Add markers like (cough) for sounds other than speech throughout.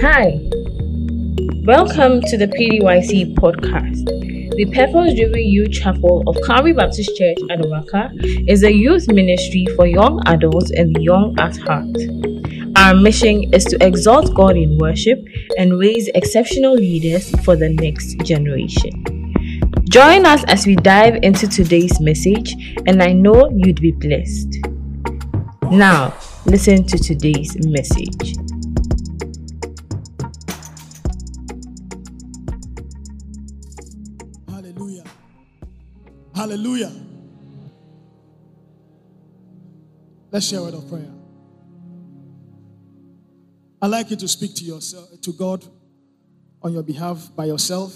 Hi, welcome to the PDYC podcast. The Purpose Driven Youth Chapel of Calvary Baptist Church, Adabraka, is a youth ministry for young adults and the young at heart. Our mission is to exalt God in worship and raise exceptional leaders for the next generation. Join us as we dive into today's message, and I know you'd be blessed. Now, listen to today's message. Let's share a word of prayer. I'd like you to speak to yourself to God on your behalf by yourself.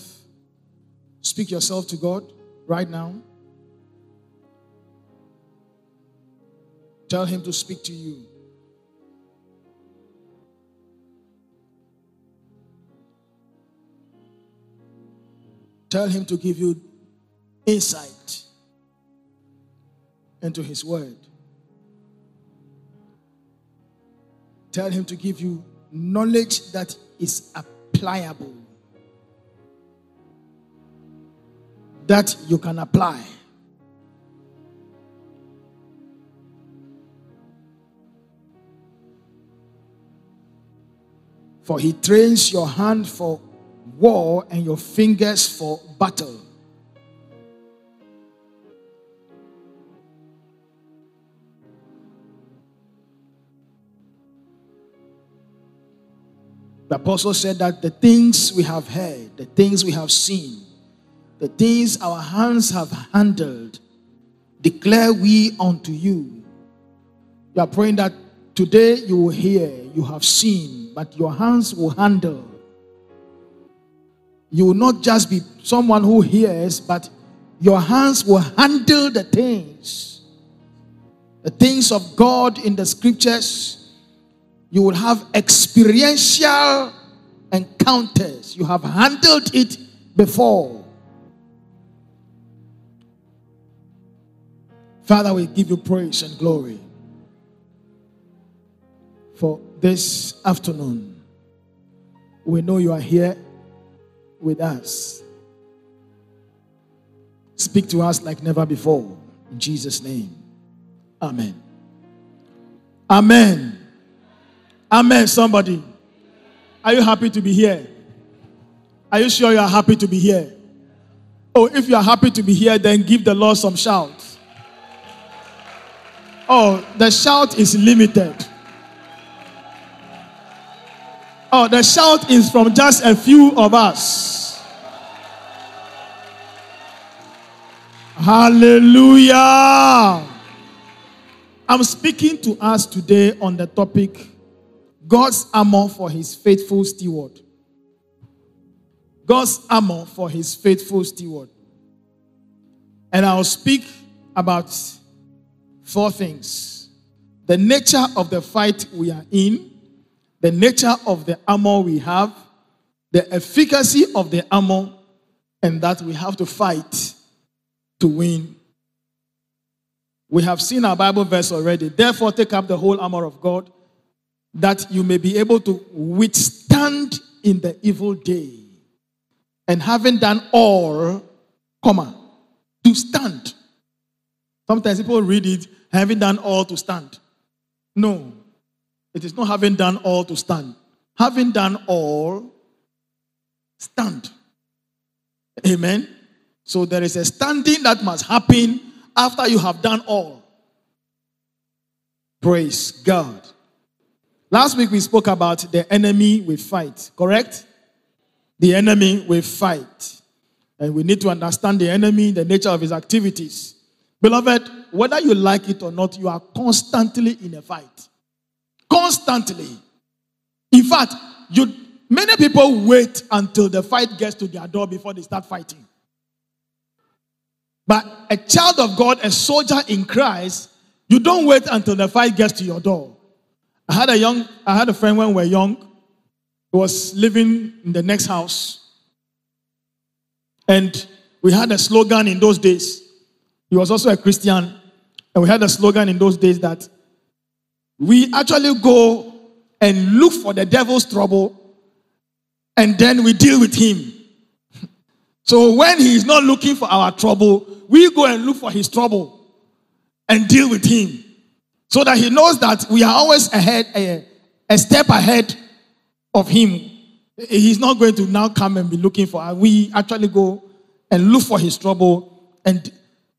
Speak yourself to God right now. Tell him to speak to you. Tell him to give you insight into his word. Tell him to give you knowledge that is applicable, that you can apply. For he trains your hand for war and your fingers for battle. The apostle said that the things we have heard, the things we have seen, the things our hands have handled, declare we unto you. You are praying that today you will hear, you have seen, but your hands will handle. You will not just be someone who hears, but your hands will handle the things. The things of God in the scriptures you will have experiential encounters. You have handled it before. Father, we give you praise and glory for this afternoon. We know you are here with us. Speak to us like never before. In Jesus' name. Amen. Amen. Amen, somebody. Are you happy to be here? Are you sure you are happy to be here? Oh, if you are happy to be here, then give the Lord some shout. Oh, the shout is limited. Oh, the shout is from just a few of us. Hallelujah. I'm speaking to us today on the topic God's armor for his faithful steward. God's armor for his faithful steward. And I'll speak about four things the nature of the fight we are in, the nature of the armor we have, the efficacy of the armor, and that we have to fight to win. We have seen our Bible verse already. Therefore, take up the whole armor of God that you may be able to withstand in the evil day. And having done all, comma, to stand. Sometimes people read it, having done all to stand. No, it is not having done all to stand. Having done all, stand. Amen. So there is a standing that must happen after you have done all. Praise God. Last week we spoke about the enemy we fight, correct? The enemy we fight. And we need to understand the enemy, the nature of his activities. Beloved, whether you like it or not, you are constantly in a fight. Constantly. In fact, you many people wait until the fight gets to their door before they start fighting. But a child of God, a soldier in Christ, you don't wait until the fight gets to your door. I had a young, I had a friend when we were young. He was living in the next house. And we had a slogan in those days. He was also a Christian. And we had a slogan in those days that we actually go and look for the devil's trouble and then we deal with him. So when he is not looking for our trouble, we go and look for his trouble and deal with him. So that he knows that we are always ahead, a, a step ahead of him. He's not going to now come and be looking for us. We actually go and look for his trouble. And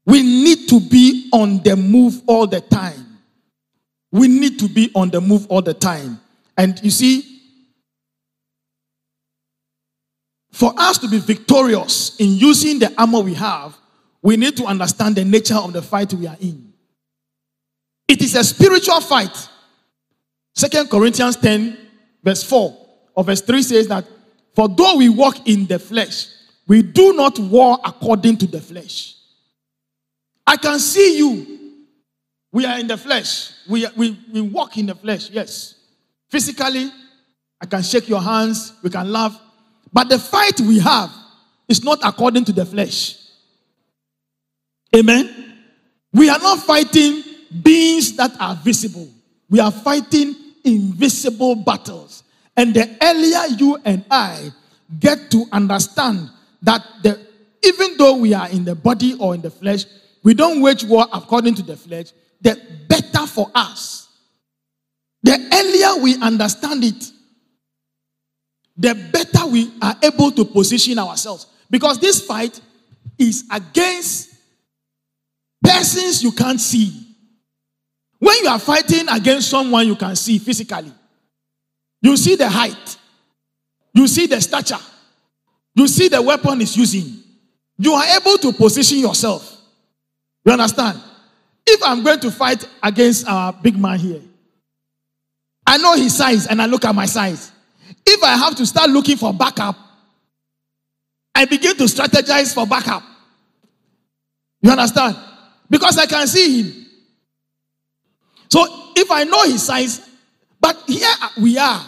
we need to be on the move all the time. We need to be on the move all the time. And you see, For us to be victorious in using the armor we have, we need to understand the nature of the fight we are in. It is a spiritual fight. Second Corinthians 10, verse 4 or verse 3 says that, For though we walk in the flesh, we do not war according to the flesh. I can see you. We are in the flesh. We, we, we walk in the flesh, yes. Physically, I can shake your hands. We can laugh. But the fight we have is not according to the flesh. Amen. We are not fighting beings that are visible. We are fighting invisible battles. And the earlier you and I get to understand that the, even though we are in the body or in the flesh, we don't wage war according to the flesh, the better for us. The earlier we understand it, the better we are able to position ourselves. Because this fight is against persons you can't see. When you are fighting against someone you can see physically, you see the height, you see the stature, you see the weapon is using. You are able to position yourself. You understand? If I'm going to fight against our big man here, I know his size and I look at my size. If I have to start looking for backup, I begin to strategize for backup. You understand? Because I can see him. So if I know his size, but here we are,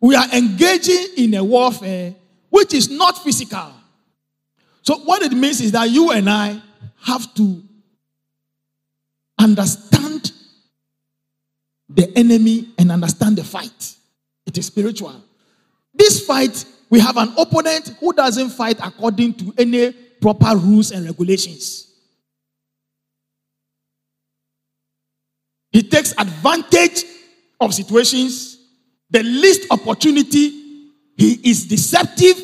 we are engaging in a warfare which is not physical. So what it means is that you and I have to understand the enemy and understand the fight. It is spiritual. This fight, we have an opponent who doesn't fight according to any proper rules and regulations. He takes advantage of situations, the least opportunity. He is deceptive,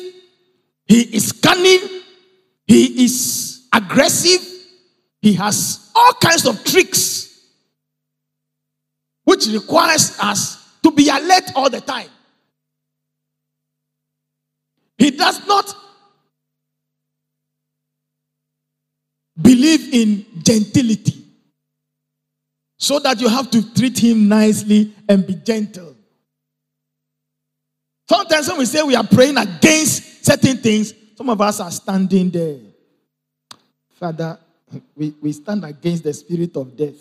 he is cunning, he is aggressive, he has all kinds of tricks, which requires us to be alert all the time. He does not believe in gentility. So that you have to treat him nicely and be gentle. Sometimes when we say we are praying against certain things, some of us are standing there. Father, we, we stand against the spirit of death.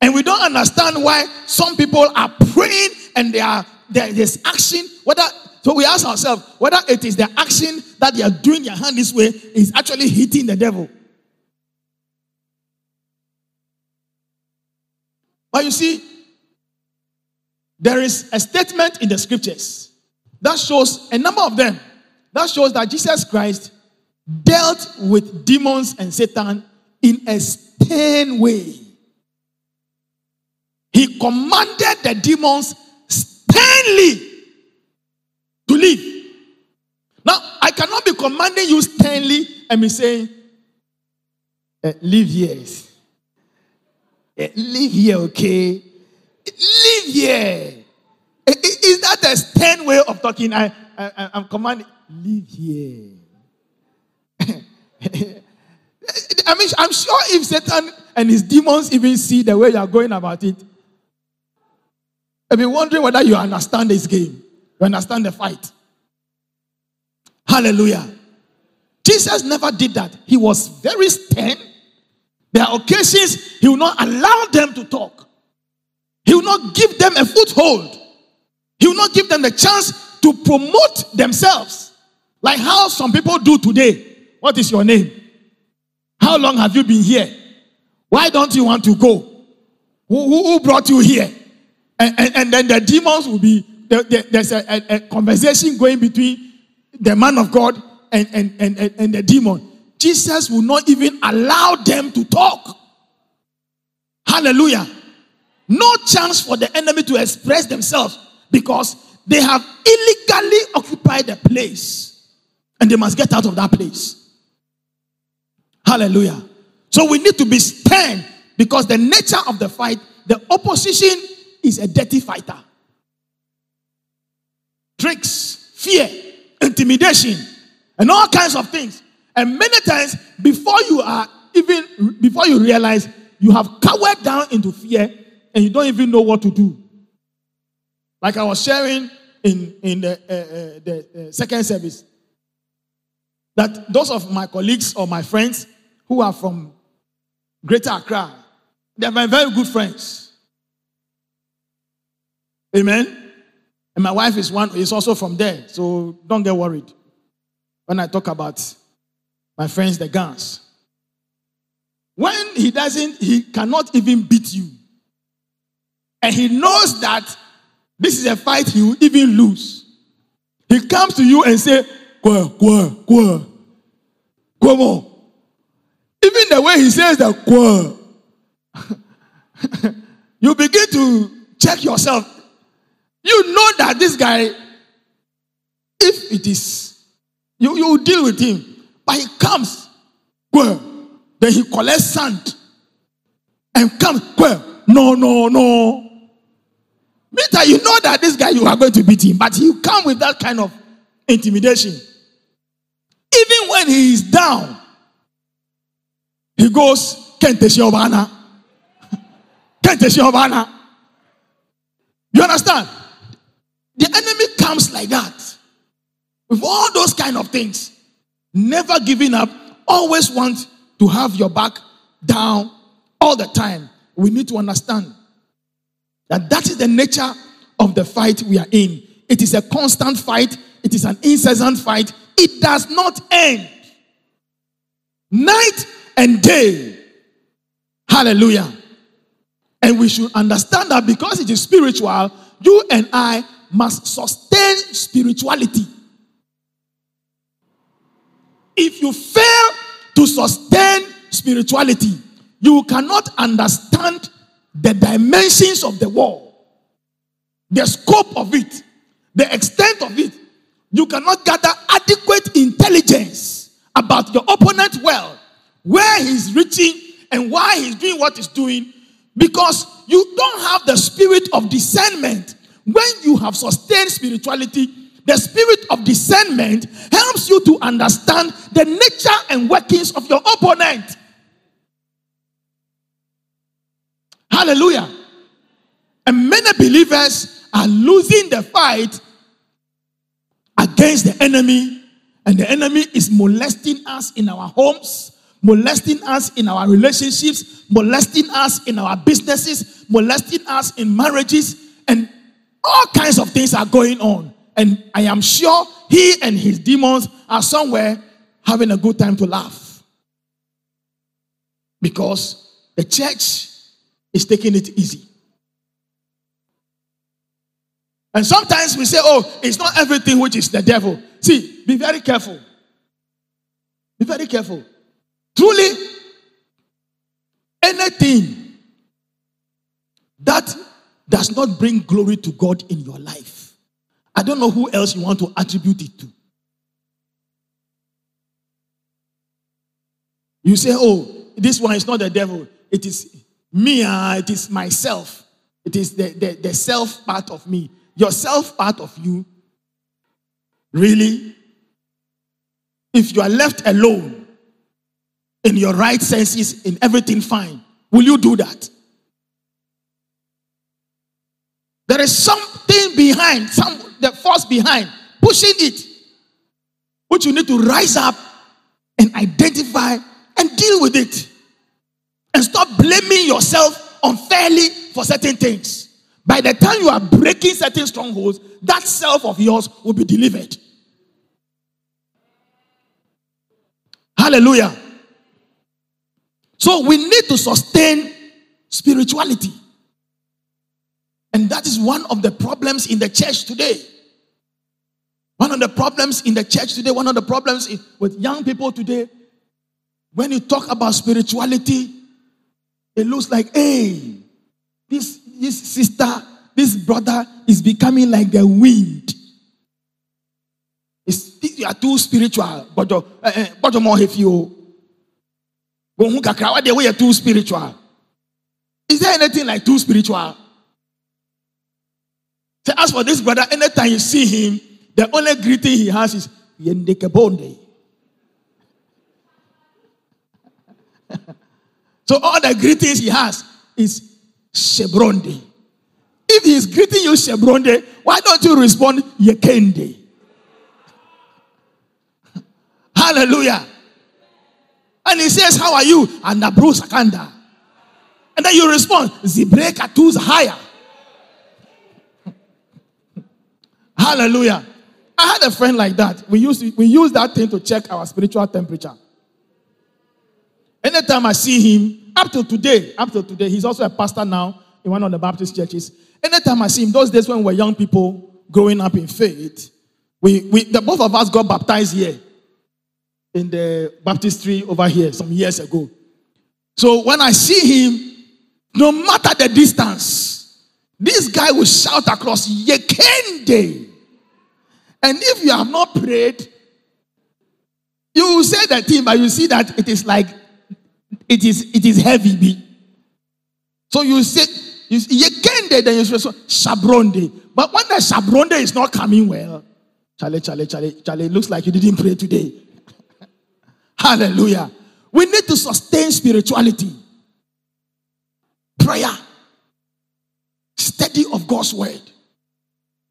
And we don't understand why some people are praying and they are there is action. Whether so we ask ourselves whether it is the action that they are doing their hand this way is actually hitting the devil. But you see, there is a statement in the scriptures that shows a number of them that shows that Jesus Christ dealt with demons and Satan in a stern way. He commanded the demons sternly to leave. Now, I cannot be commanding you sternly and be saying, uh, leave here. Uh, leave here, okay? Leave here. Uh, that a stern way of talking? I, I, I'm commanding, live here. (laughs) I mean, I'm sure if Satan and his demons even see the way you are going about it, I've been wondering whether you understand this game. You understand the fight. Hallelujah. Jesus never did that. He was very stern. There are occasions he will not allow them to talk. He will not give them a foothold. He will not give them the chance to promote themselves. Like how some people do today. What is your name? How long have you been here? Why don't you want to go? Who, who, who brought you here? And, and, and then the demons will be, there, there, there's a, a, a, conversation going between the man of God and, and, and, and, and the demon. Jesus will not even allow them to talk. Hallelujah. No chance for the enemy to express themselves because they have illegally occupied the place and they must get out of that place. Hallelujah. So we need to be stern because the nature of the fight, the opposition is a dirty fighter. Tricks, fear, intimidation, and all kinds of things. And many times, before you are even, before you realize, you have cowered down into fear and you don't even know what to do. Like I was sharing in, in the, uh, uh, the uh, second service, that those of my colleagues or my friends who are from Greater Accra, they are my very good friends. Amen. And my wife is one is also from there, so don't get worried when I talk about my friends, the guns. When he doesn't, he cannot even beat you. And he knows that this is a fight he will even lose. He comes to you and say, Kwa, kwa, kwa. Come on. Even the way he says that kwa, (laughs) you begin to check yourself. You know that this guy, if it is, you, you deal with him. But he comes, kwa, then he collects sand and comes, kwa, no, no, no. Meantime, you know that this guy you are going to beat him, but you come with that kind of intimidation. Even when he is down, he goes, Kente Shiobana. (laughs) Kente Shiobana. You understand? The enemy comes like that. With all those kind of things. Never giving up. Always want to have your back down all the time. We need to understand that that is the nature of the fight we are in. It is a constant fight. It is an incessant fight. It does not end. Night and day. Hallelujah. And we should understand that because it is spiritual, you and I must sustain spirituality. If you fail to sustain spirituality, you cannot understand the dimensions of the war, the scope of it, the extent of it. You cannot gather adequate intelligence about your opponent well, where he's reaching and why he's doing what he's doing, because you don't have the spirit of discernment. When you have sustained spirituality, the spirit of discernment helps you to understand the nature and workings of your opponent. Hallelujah. And many believers are losing the fight against the enemy, and the enemy is molesting us in our homes, molesting us in our relationships, molesting us in our businesses, molesting us in marriages, and all kinds of things are going on. And I am sure he and his demons are somewhere having a good time to laugh. Because the church is taking it easy. And sometimes we say, oh, it's not everything which is the devil. See, be very careful. Be very careful. Truly, anything that does not bring glory to God in your life, I don't know who else you want to attribute it to. You say, oh, this one is not the devil. It is me, uh, it is myself. It is the, the, the self part of me. Your self part of you. Really? If you are left alone in your right senses, in everything fine, will you do that? There is behind, some the force behind, pushing it, which you need to rise up and identify and deal with it and stop blaming yourself unfairly for certain things. By the time you are breaking certain strongholds, that self of yours will be delivered. Hallelujah. So we need to sustain spirituality. And that is one of the problems in the church today. One of the problems in the church today, one of the problems with young people today, when you talk about spirituality, it looks like, hey, this, this sister, this brother is becoming like the wind. It's, you are too spiritual. But you more if you are too spiritual. Is there anything like too spiritual? So as for this brother, anytime you see him, the only greeting he has is Yendekebonde. (laughs) so all the greetings he has is Shebronde. If he's greeting you Shebronde, why don't you respond Yekende? (laughs) Hallelujah. And he says, How are you? And Nabru Sakanda. And then you respond, Zibreka tools higher. Hallelujah. I had a friend like that. We use, we use that thing to check our spiritual temperature. Anytime I see him, up to today, up to today, he's also a pastor now in one of the Baptist churches. Anytime I see him, those days when we were young people growing up in faith, we, we the both of us got baptized here in the baptistry over here some years ago. So when I see him, no matter the distance, this guy will shout across Yekende. And if you have not prayed, you will say the thing, but you see that it is like it is it is heavy. So you say you Yekende, then you say so Shabronde. But when the Shabronde is not coming well, Charlie, Charlie, Charlie, Charlie, looks like you didn't pray today. (laughs) Hallelujah. We need to sustain spirituality prayer, study of God's word.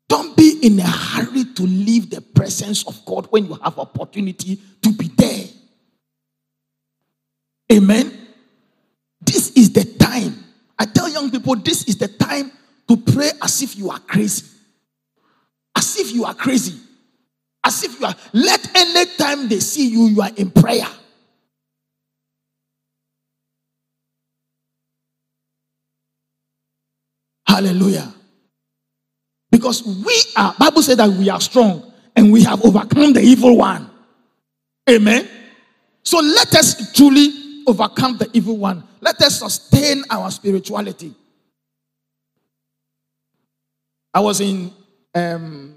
Don't be in a hurry to leave the presence of God when you have opportunity to be there. Amen. This is the time. I tell young people, this is the time to pray as if you are crazy. As if you are crazy. As if you are. Let any time they see you, you are in prayer. Hallelujah. Because we are, Bible said that we are strong and we have overcome the evil one. Amen. So let us truly overcome the evil one. Let us sustain our spirituality. I was in um,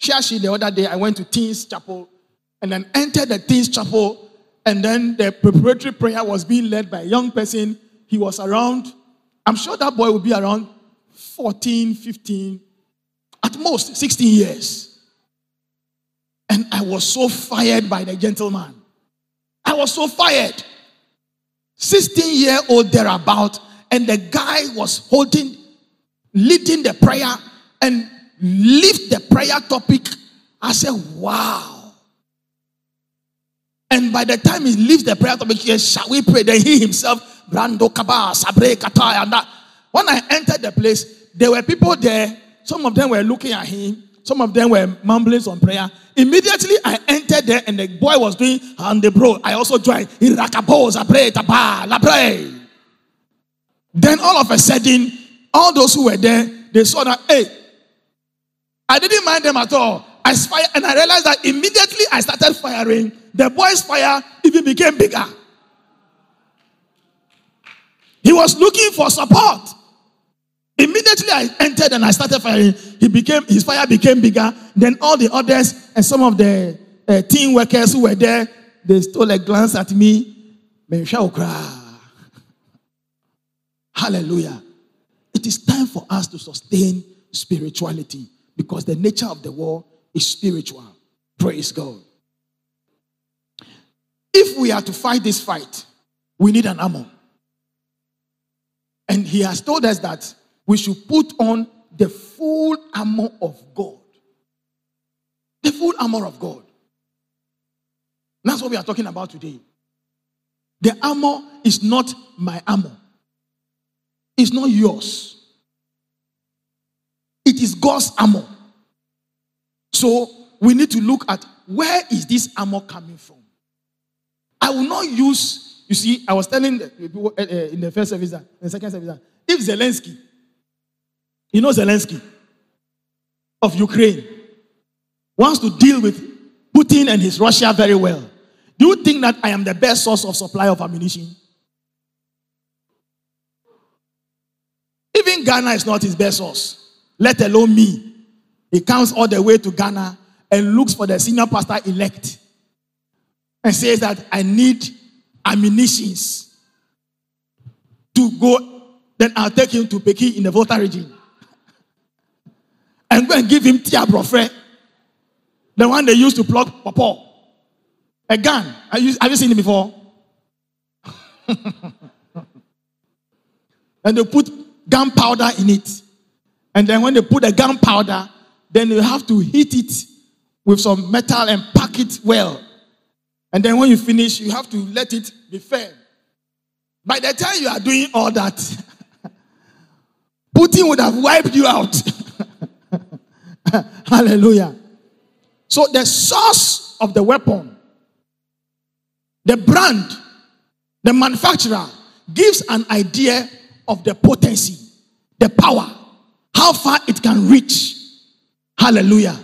Shashi the other day. I went to Teens Chapel and then entered the Teens Chapel. And then the preparatory prayer was being led by a young person. He was around, I'm sure that boy would be around 14, 15, at most 16 years. And I was so fired by the gentleman. I was so fired. 16 year old thereabout, and the guy was holding, leading the prayer and lift the prayer topic. I said, wow. And by the time he leaves the prayer topic, he says, shall we pray? Then he himself, Brando Kaba, Sabre Kata, and that. When I entered the place, there were people there. Some of them were looking at him. Some of them were mumbling some prayer. Immediately I entered there and the boy was doing and the bro. I also joined. Then all of a sudden, all those who were there, they saw that, hey, I didn't mind them at all. I fired and I realized that immediately I started firing. The boy's fire even became bigger. He was looking for support. Immediately I entered and I started firing. He became his fire became bigger. Then all the others and some of the uh, team workers who were there, they stole a glance at me. (laughs) Hallelujah. It is time for us to sustain spirituality because the nature of the war is spiritual. Praise God. If we are to fight this fight, we need an armor. And he has told us that we should put on the full armor of God. The full armor of God. That's what we are talking about today. The armor is not my armor, it's not yours. It is God's armor. So we need to look at where is this armor coming from? I will not use, you see, I was telling the people uh, uh, in the first service, that, in the second service, that if Zelensky You know Zelensky of Ukraine wants to deal with Putin and his Russia very well. Do you think that I am the best source of supply of ammunition? Even Ghana is not his best source, let alone me. He comes all the way to Ghana and looks for the senior pastor elect and says that I need ammunitions to go. Then I'll take him to Peki in the Volta region and go and give him Tia Brofre, the one they used to plug Popo. A gun. Have you, have you seen it before? (laughs) and they put gunpowder in it. And then when they put the gunpowder, then you have to heat it with some metal and pack it well. And then when you finish, you have to let it be firm. By the time you are doing all that, (laughs) Putin would have wiped you out. (laughs) Hallelujah. So the source of the weapon, the brand, the manufacturer gives an idea of the potency, the power, how far it can reach. Hallelujah.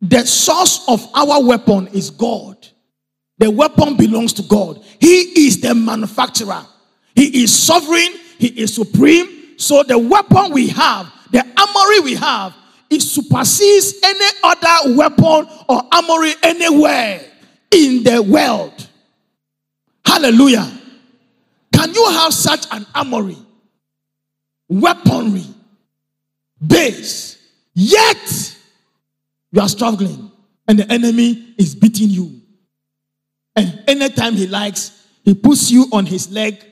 The source of our weapon is God. The weapon belongs to God. He is the manufacturer. He is sovereign. He is supreme. So the weapon we have, the armory we have, it supersedes any other weapon or armory anywhere in the world. Hallelujah. Can you have such an armory, weaponry, base, yet you are struggling and the enemy is beating you? And anytime he likes, he puts you on his leg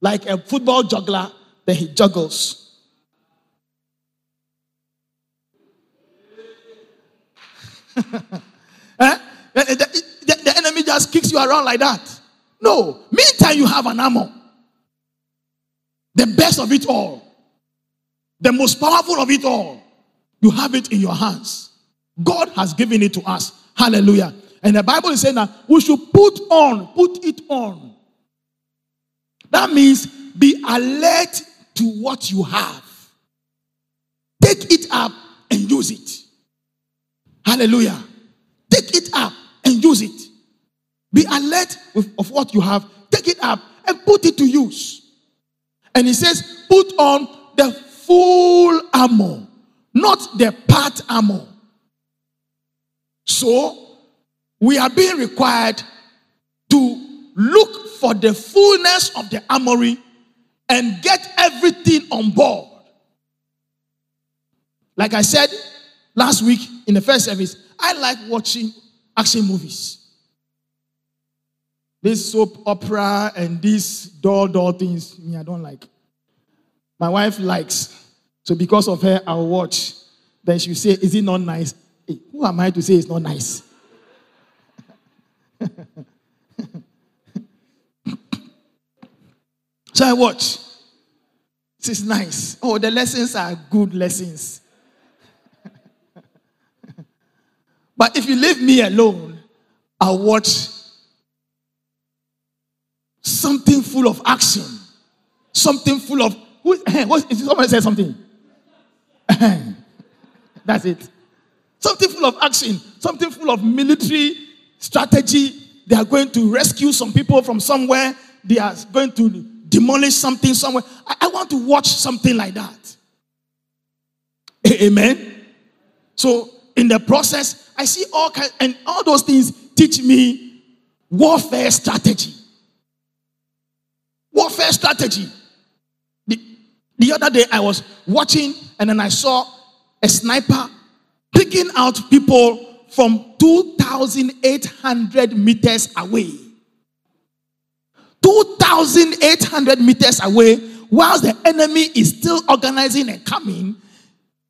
like a football juggler, then he juggles. (laughs) eh? the, the, the enemy just kicks you around like that. No. Meantime, you have an armor. The best of it all. The most powerful of it all. You have it in your hands. God has given it to us. Hallelujah. And the Bible is saying that we should put on, put it on. That means be alert to what you have. Take it up and use it. Hallelujah. Take it up and use it. Be alert with, of what you have. Take it up and put it to use. And he says, put on the full armor, not the part armor. So, we are being required to look for the fullness of the armory and get everything on board. Like I said last week in the first service, I like watching action movies. This soap opera and these doll doll things, me, I don't like. My wife likes. So because of her, I'll watch. Then she'll say, Is it not nice? Hey, who am I to say it's not nice? (laughs) so I watch. Is nice. Oh, the lessons are good lessons. But if you leave me alone, I'll watch something full of action, something full of. Who, (laughs) what, somebody said something. (laughs) That's it. Something full of action, something full of military strategy. They are going to rescue some people from somewhere. They are going to demolish something somewhere. I, I want to watch something like that. Amen. So in the process, I see all kinds, and all those things teach me warfare strategy. Warfare strategy. The, the other day I was watching and then I saw a sniper picking out people from 2,800 meters away. 2,800 meters away, whilst the enemy is still organizing and coming.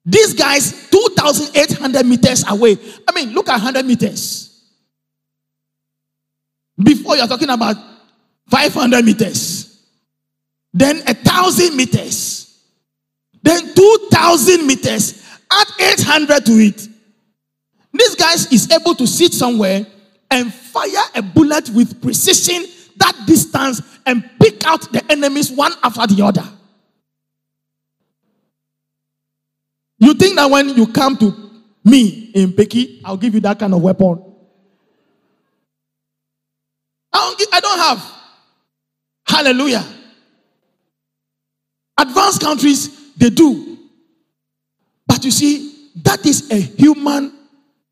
These guys, 2,800 meters away. I mean, look at 100 meters. Before you're talking about 500 meters, then a thousand meters, then 2,000 meters, add 800 to it. This guy is able to sit somewhere and fire a bullet with precision that distance and pick out the enemies one after the other. Think that when you come to me in Peki, I'll give you that kind of weapon? I don't, I don't have. Hallelujah. Advanced countries, they do. But you see, that is a human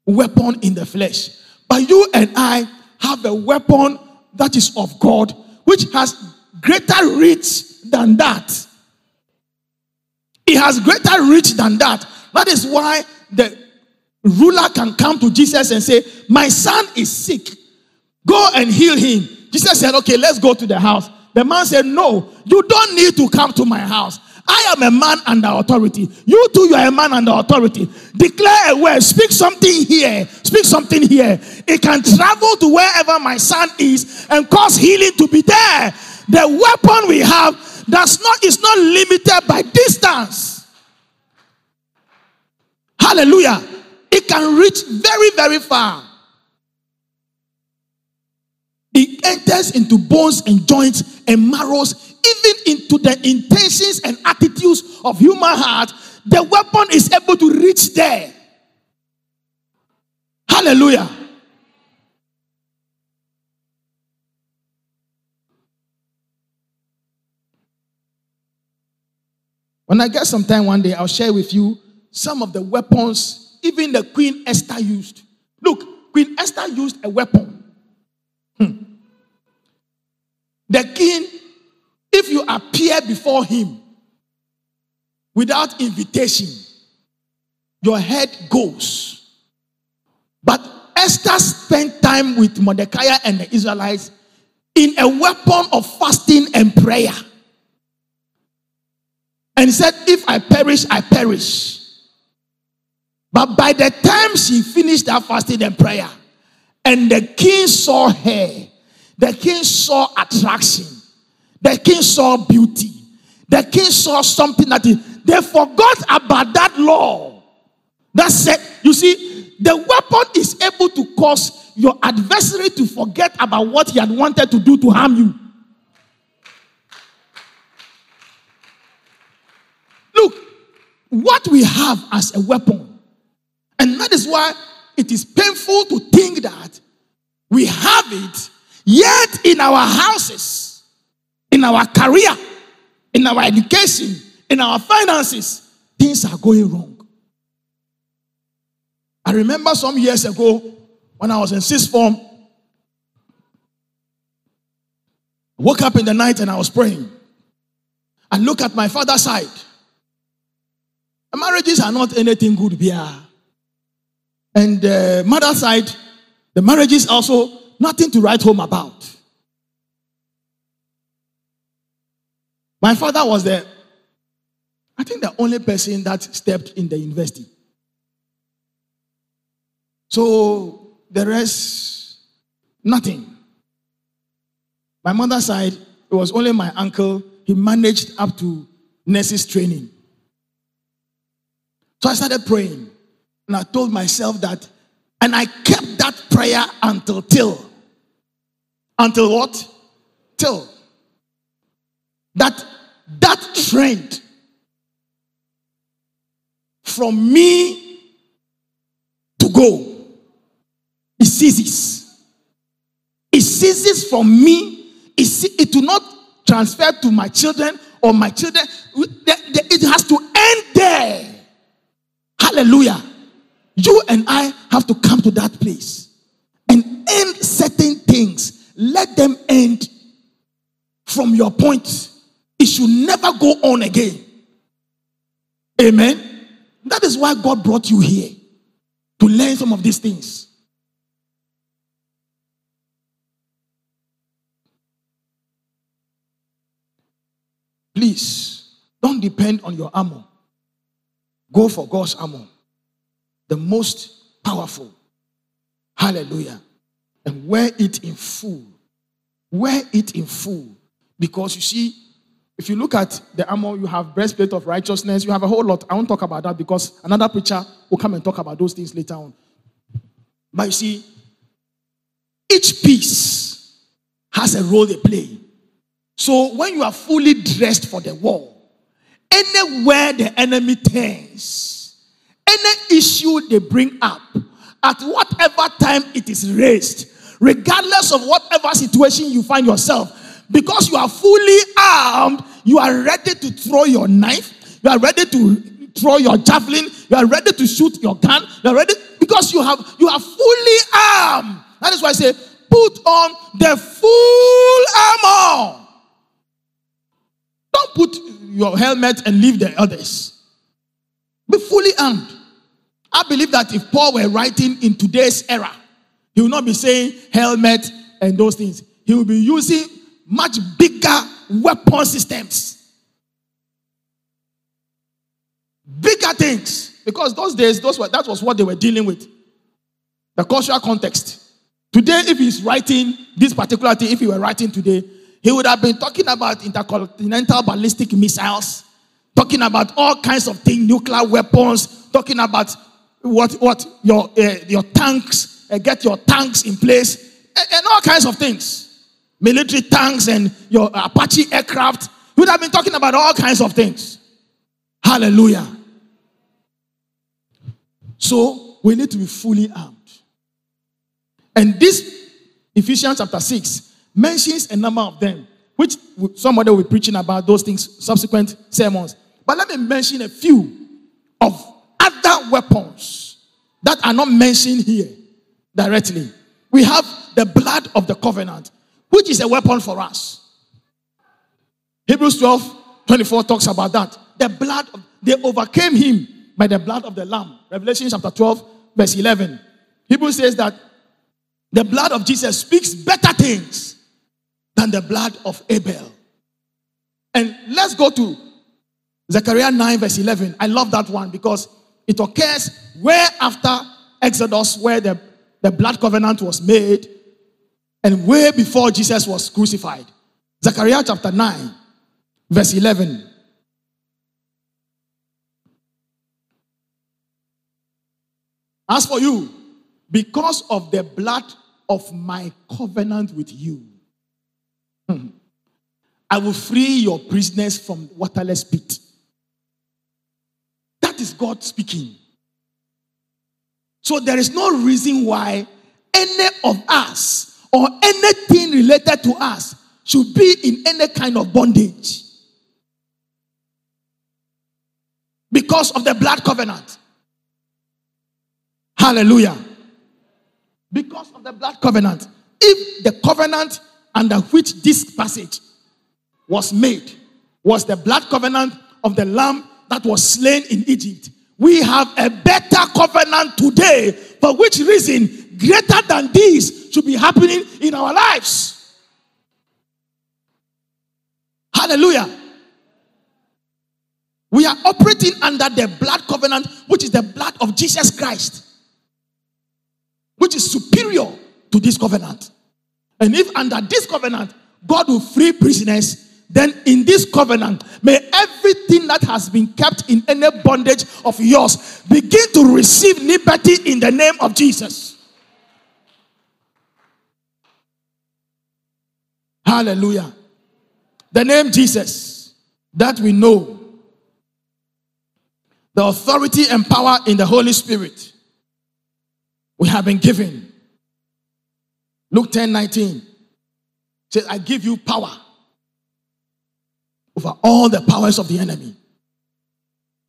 weapon in the flesh. But you and I have a weapon that is of God, which has greater reach than that. It has greater reach than that. That is why the ruler can come to Jesus and say, My son is sick. Go and heal him. Jesus said, Okay, let's go to the house. The man said, No, you don't need to come to my house. I am a man under authority. You too, you are a man under authority. Declare a word. Speak something here. Speak something here. It can travel to wherever my son is and cause healing to be there. The weapon we have does not is not limited by distance. Hallelujah. It can reach very, very far. It enters into bones and joints and marrows, even into the intentions and attitudes of human heart. The weapon is able to reach there. Hallelujah. When I get some time one day, I'll share with you some of the weapons even the Queen Esther used. Look, Queen Esther used a weapon. Hmm. The king, if you appear before him without invitation, your head goes. But Esther spent time with Mordecai and the Israelites in a weapon of fasting and prayer. And he said, If I perish, I perish. But by the time she finished that fasting and prayer, and the king saw her, the king saw attraction, the king saw beauty, the king saw something that he, they forgot about that law. That said, you see, the weapon is able to cause your adversary to forget about what he had wanted to do to harm you. Look, what we have as a weapon, and that is why it is painful to think that we have it, yet in our houses, in our career, in our education, in our finances, things are going wrong. I remember some years ago when I was in sixth form, I woke up in the night and I was praying. I look at my father's side. Marriages are not anything good here. And uh, the mother's side, the marriages also nothing to write home about. My father was the, I think, the only person that stepped in the university. So the rest, nothing. My mother's side, it was only my uncle. He managed up to nurses training. So I started praying. And I told myself that, and I kept that prayer until till. Until what? Till. That that trend from me to go, it ceases. It ceases from me. It, it will not transfer to my children or my children. It has to end there. Hallelujah. You and I have to come to that place and end certain things. Let them end from your point. It should never go on again. Amen. That is why God brought you here to learn some of these things. Please don't depend on your armor. Go for God's armor, the most powerful. Hallelujah. And wear it in full. Wear it in full. Because you see, if you look at the armor, you have breastplate of righteousness. You have a whole lot. I won't talk about that because another preacher will come and talk about those things later on. But you see, each piece has a role they play. So when you are fully dressed for the war, anywhere the enemy turns, any issue they bring up, at whatever time it is raised, regardless of whatever situation you find yourself, because you are fully armed, you are ready to throw your knife, you are ready to throw your javelin, you are ready to shoot your gun, you are ready because you have you are fully armed. That is why I say, put on the full armor. Don't put your helmet and leave the others. Be fully armed. I believe that if Paul were writing in today's era, he will not be saying helmet and those things. He will be using much bigger weapon systems. Bigger things. Because those days, those were, that was what they were dealing with. The cultural context. Today, if he's writing this particular thing, if he were writing today, he would have been talking about intercontinental ballistic missiles, talking about all kinds of things, nuclear weapons, talking about what what your uh, your tanks, uh, get your tanks in place, and, and, all kinds of things, military tanks and your Apache aircraft. He would have been talking about all kinds of things. Hallelujah. So we need to be fully armed. And this Ephesians chapter 6 mentions a number of them, which somebody will be preaching about those things subsequent sermons. But let me mention a few of other weapons that are not mentioned here directly. We have the blood of the covenant, which is a weapon for us. Hebrews 12 24 talks about that. The blood, of, they overcame him by the blood of the Lamb. Revelation chapter 12, verse 11. Hebrews says that the blood of Jesus speaks better things than the blood of Abel. And let's go to Zechariah 9, verse 11. I love that one because it occurs where after Exodus, where the, the blood covenant was made, and way before Jesus was crucified. Zechariah chapter 9, verse 11. As for you, because of the blood of my covenant with you, Hmm. I will free your prisoners from waterless pit. That is God speaking. So there is no reason why any of us or anything related to us should be in any kind of bondage because of the blood covenant. Hallelujah. Because of the blood covenant. If the covenant under which this passage was made was the blood covenant of the lamb that was slain in Egypt, we have a better covenant today. For which reason, greater than this should be happening in our lives. Hallelujah. We are operating under the blood covenant, which is the blood of Jesus Christ which is superior to this covenant. And if under this covenant, God will free prisoners, then in this covenant, may everything that has been kept in any bondage of yours begin to receive liberty in the name of Jesus. Hallelujah. The name Jesus that we know, the authority and power in the Holy Spirit we have been given. Luke 10 19 says, I give you power over all the powers of the enemy.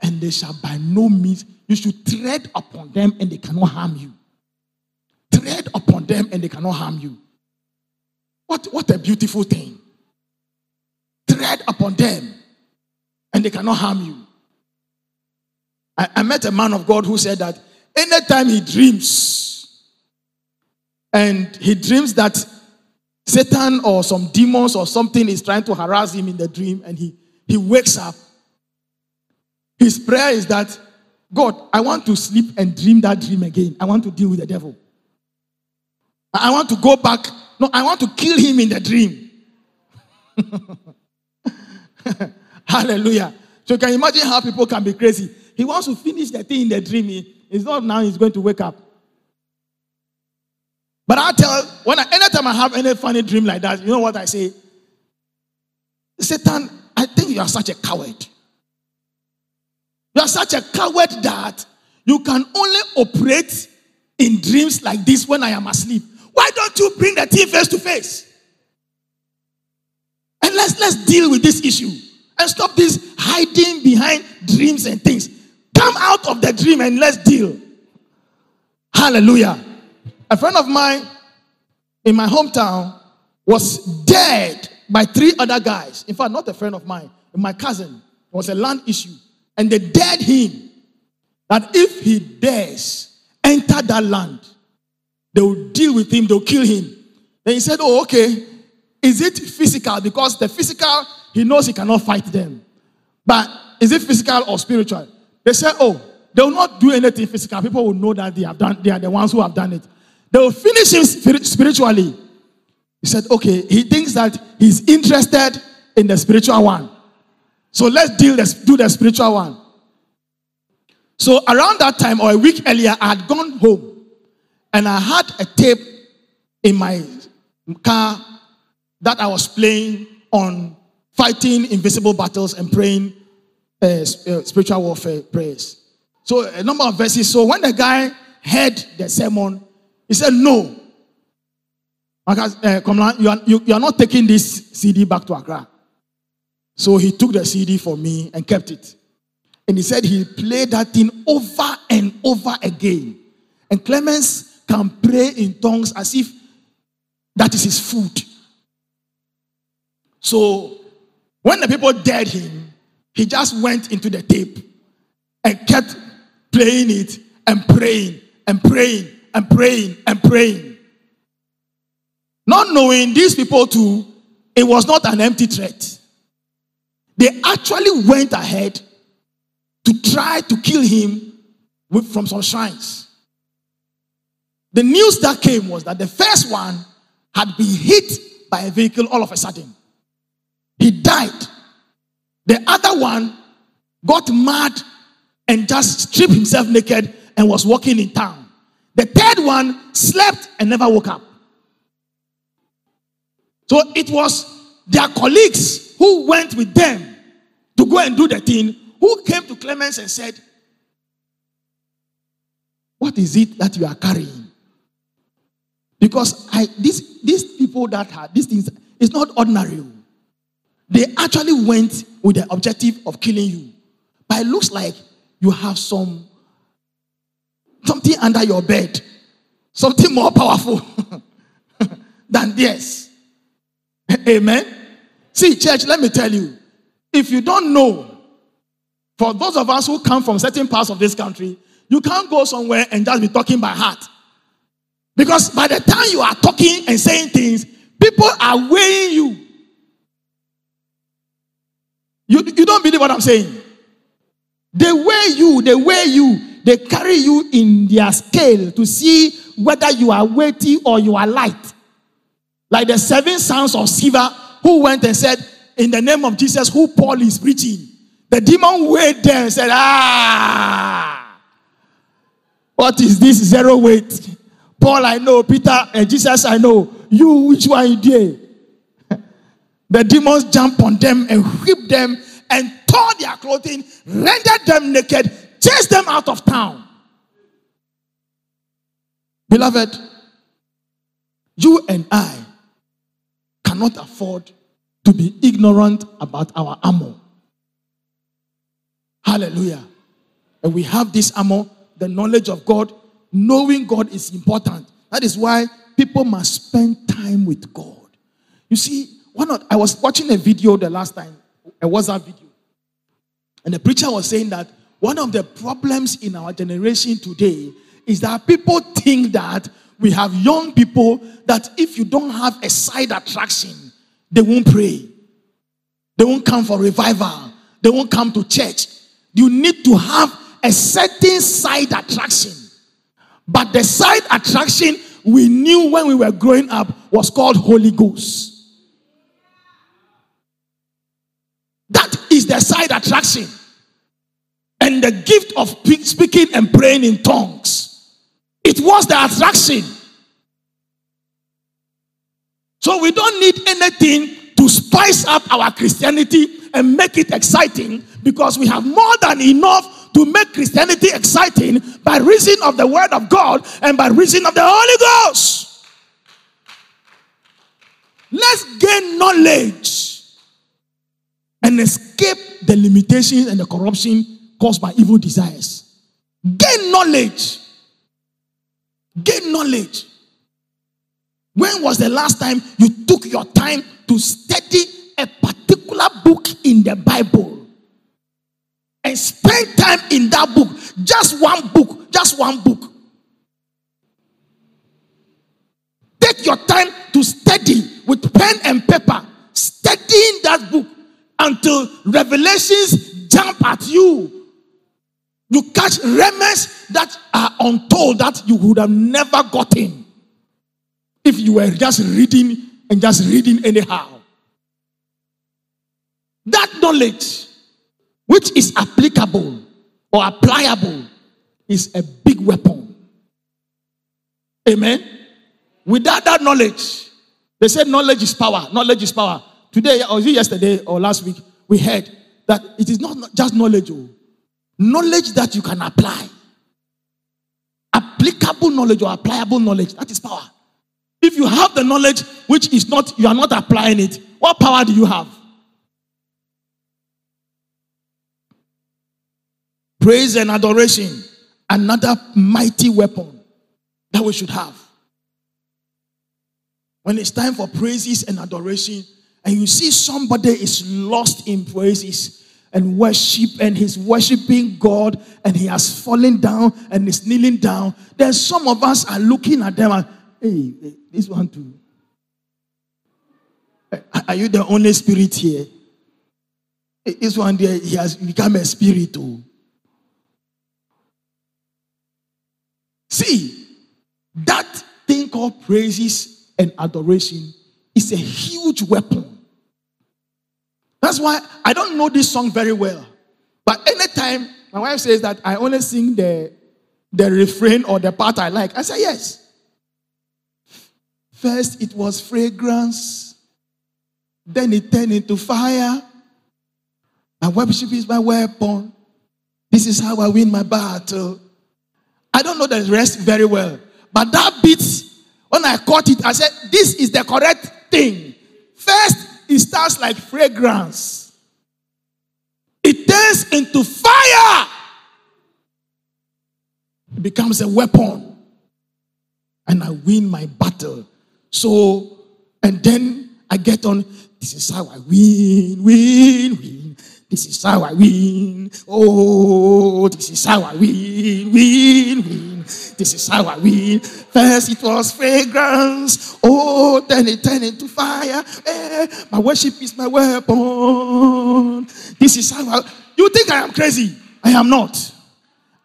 And they shall by no means, you should tread upon them and they cannot harm you. Tread upon them and they cannot harm you. What, what a beautiful thing. Tread upon them and they cannot harm you. I, I met a man of God who said that anytime he dreams and he dreams that Satan or some demons or something is trying to harass him in the dream and he, he wakes up, his prayer is that God, I want to sleep and dream that dream again. I want to deal with the devil. I want to go back. No, I want to kill him in the dream. (laughs) Hallelujah. So you can imagine how people can be crazy. He wants to finish the thing in the dream. It's not now he's going to wake up. But I tell when I anytime I have any funny dream like that, you know what I say? Satan, I think you are such a coward. You are such a coward that you can only operate in dreams like this when I am asleep. Why don't you bring the thing face to face? And let's let's deal with this issue and stop this hiding behind dreams and things. Come out of the dream and let's deal. Hallelujah. A friend of mine in my hometown was dead by three other guys. In fact, not a friend of mine, my cousin. It was a land issue. And they dared him that if he dares enter that land, they will deal with him, they'll kill him. Then he said, Oh, okay. Is it physical? Because the physical, he knows he cannot fight them. But is it physical or spiritual? They said, Oh, they will not do anything physical. People will know that they have done, they are the ones who have done it. They will finish him spiritually. He said, Okay, he thinks that he's interested in the spiritual one. So let's deal this, do the spiritual one. So around that time or a week earlier, I had gone home and I had a tape in my car that I was playing on fighting invisible battles and praying uh, uh, spiritual warfare prayers. So a number of verses. So when the guy heard the sermon, he said, "No, uh, you are, you, you are not taking this CD back to Accra." So he took the CD for me and kept it. And he said he played that thing over and over again. And Clemens can pray in tongues as if that is his food. So when the people dared him, he just went into the tape and kept playing it and praying and praying and praying and praying. Not knowing these people too, it was not an empty threat. They actually went ahead to try to kill him with, from some shrines. The news that came was that the first one had been hit by a vehicle all of a sudden. He died. The other one got mad and just stripped himself naked and was walking in town. The third one slept and never woke up. So it was their colleagues who went with them to go and do the thing who came to Clemens and said, What is it that you are carrying? Because I these these people that had these things is not ordinary. Oh. They actually went with the objective of killing you. But it looks like you have some something under your bed, something more powerful (laughs) than this. Amen. See, church, let me tell you, if you don't know for those of us who come from certain parts of this country, you can't go somewhere and just be talking by heart. Because by the time you are talking and saying things, people are weighing you. You, you don't believe what I'm saying? They weigh you, they weigh you, they carry you in their scale to see whether you are weighty or you are light. Like the seven sons of Sceva who went and said, In the name of Jesus, who Paul is preaching. The demon weighed them and said, Ah, what is this zero weight? Paul, I know. Peter and Jesus, I know. You, which one you (laughs) the demons jumped on them and whipped them and tore their clothing, rendered them naked, chased them out of town. Beloved, you and I cannot afford to be ignorant about our armor. Hallelujah. And we have this armor, the knowledge of God. Knowing God is important. That is why people must spend time with God. You see, why not? I was watching a video the last time, a WhatsApp video. And the preacher was saying that one of the problems in our generation today is that people think that we have young people that if you don't have a side attraction, they won't pray. They won't come for revival. They won't come to church you need to have a certain side attraction. But the side attraction we knew when we were growing up was called Holy Ghost. That is the side attraction. And the gift of speaking and praying in tongues. It was the attraction. So we don't need anything to spice up our Christianity and make it exciting because we have more than enough to make Christianity exciting by reason of the word of God and by reason of the Holy Ghost. Let's gain knowledge and escape the limitations and the corruption caused by evil desires. Gain knowledge. Gain knowledge. When was the last time you took your time to study a particular book in the Bible? And spend time in that book. Just one book. Just one book. Take your time to study with pen and paper. Studying that book until revelations jump at you. You catch remnants that are untold that you would have never gotten if you were just reading and just reading anyhow. That knowledge, which is applicable or applicable, is a big weapon. Amen. Without that knowledge, they said knowledge is power. Knowledge is power. Today, or yesterday or last week, we heard that it is not just knowledge, oh. Knowledge that you can apply. Applicable knowledge or applicable knowledge, that is power. If you have the knowledge which is not, you are not applying it, what power do you have? Praise and adoration, another mighty weapon that we should have. When it's time for praises and adoration, and you see somebody is lost in praises and worship, and he's worshiping God, and he has fallen down and is kneeling down, then some of us are looking at them and, hey, this one too. Eh, are you the only spirit here? Eh, this one there, he has become a spirit too. See, that thing called praises and adoration is a huge weapon. That's why I don't know this song very well. But anytime my wife says that I only sing the, the refrain or the part I like, I say yes. First, it was fragrance, then it turned into fire. My worship is my weapon. This is how I win my battle. I don't know the rest very well, but that beat, when I caught it, I said, This is the correct thing. First, it starts like fragrance, it turns into fire, it becomes a weapon, and I win my battle. So, and then I get on, this is how I win, win, win. This is how I win. Oh, this is how I win, win, win. This is how I win. First it was fragrance. Oh, then it turned into fire. Eh, my worship is my weapon. This is how I. You think I am crazy? I am not.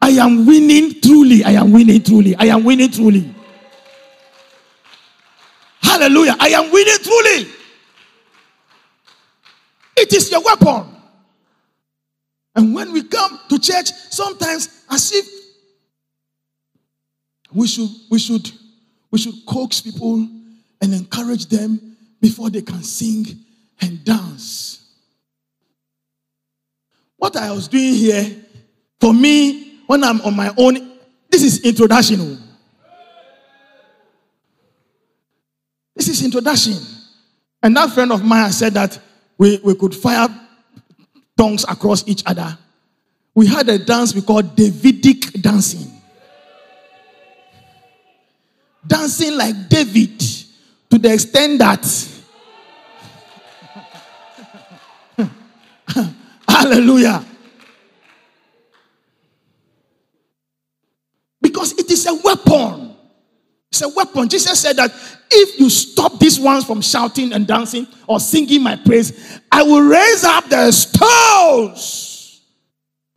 I am winning truly. I am winning truly. I am winning truly. Hallelujah. I am winning truly. It is your weapon. And when we come to church, sometimes as if we should we should we should coax people and encourage them before they can sing and dance. What I was doing here, for me, when I'm on my own, this is introduction. This is introduction. And that friend of mine said that we, we could fire tongues across each other. We had a dance we call Davidic dancing. Dancing like David to the extent that (laughs) Hallelujah. Because it is a weapon. It's a weapon. Jesus said that if you stop these ones from shouting and dancing or singing my praise, I will raise up the stones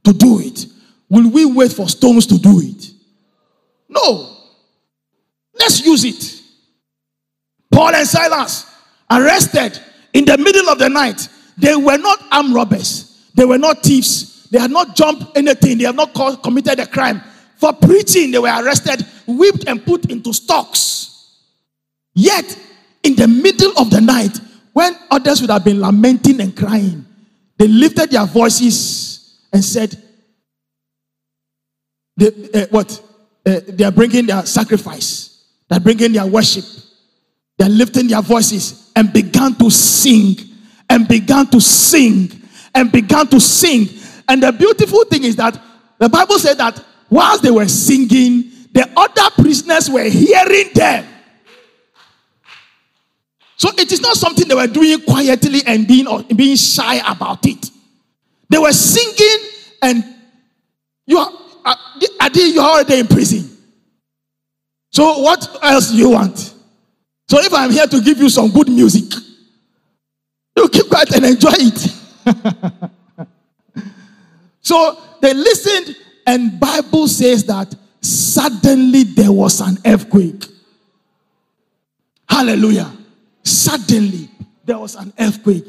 to do it. Will we wait for stones to do it? No. Let's use it. Paul and Silas arrested in the middle of the night. They were not armed robbers, they were not thieves, they had not jumped anything, they had not committed a crime. For preaching, they were arrested, whipped, and put into stocks. Yet, in the middle of the night, when others would have been lamenting and crying, they lifted their voices and said, they, uh, what? Uh, they are bringing their sacrifice. They're bringing their worship. They're lifting their voices and began to sing and began to sing and began to sing. And the beautiful thing is that the Bible said that whilst they were singing, the other prisoners were hearing them. So it is not something they were doing quietly and being, or being shy about it. They were singing, and you are, uh, Adi, you're already in prison. So what else do you want? So if I'm here to give you some good music, you keep quiet and enjoy it. (laughs) so they listened, and Bible says that suddenly there was an earthquake. Hallelujah. Suddenly there was an earthquake.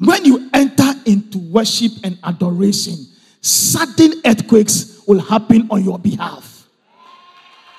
When you enter into worship and adoration, sudden earthquakes will happen on your behalf.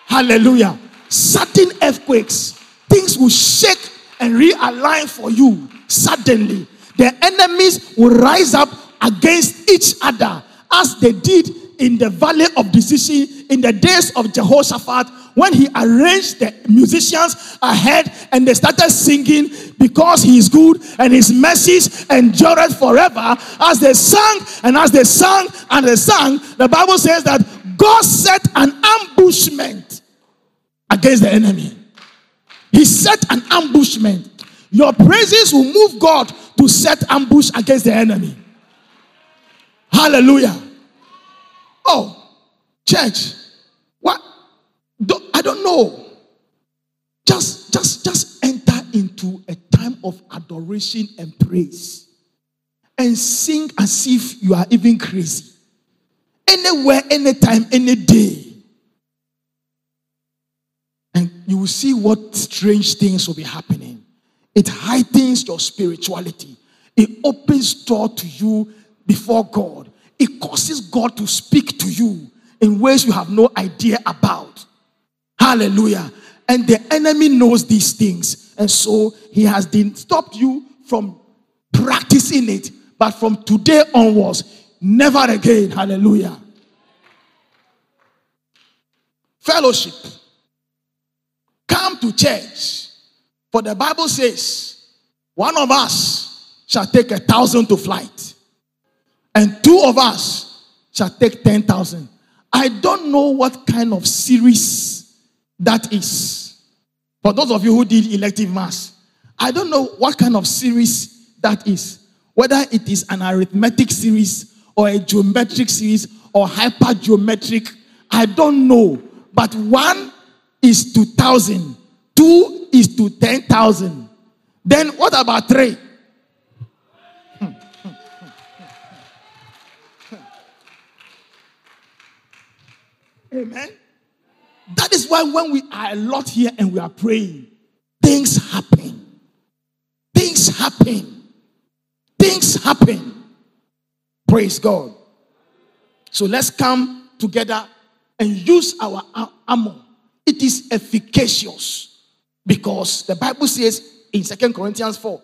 Hallelujah. Sudden earthquakes, things will shake and realign for you suddenly. The enemies will rise up against each other as they did in the valley of decision in the days of Jehoshaphat when he arranged the musicians ahead and they started singing because he is good and his mercies endureth forever. As they sang and as they sang and they sang, the Bible says that God set an ambushment against the enemy. He set an ambushment. Your praises will move God to set ambush against the enemy. Hallelujah. Oh, church, what? I don't know. Just, just, just enter into a time of adoration and praise and sing as if you are even crazy. Anywhere, anytime, any day. You will see what strange things will be happening. It heightens your spirituality. It opens door to you before God. It causes God to speak to you in ways you have no idea about. Hallelujah. And the enemy knows these things. And so he has stopped you from practicing it. But from today onwards, never again. Hallelujah. Fellowship. To church. For the Bible says, one of us shall take a thousand to flight, and two of us shall take ten thousand. I don't know what kind of series that is. For those of you who did elective mass, I don't know what kind of series that is. Whether it is an arithmetic series or a geometric series or hypergeometric, I don't know. But one is to thousand, two is to ten thousand. Then what about three? Amen. That is why when we are a lot here and we are praying, things happen. Things happen. Things happen. Praise God. So let's come together and use our armor. It is efficacious because the Bible says in Second Corinthians 4,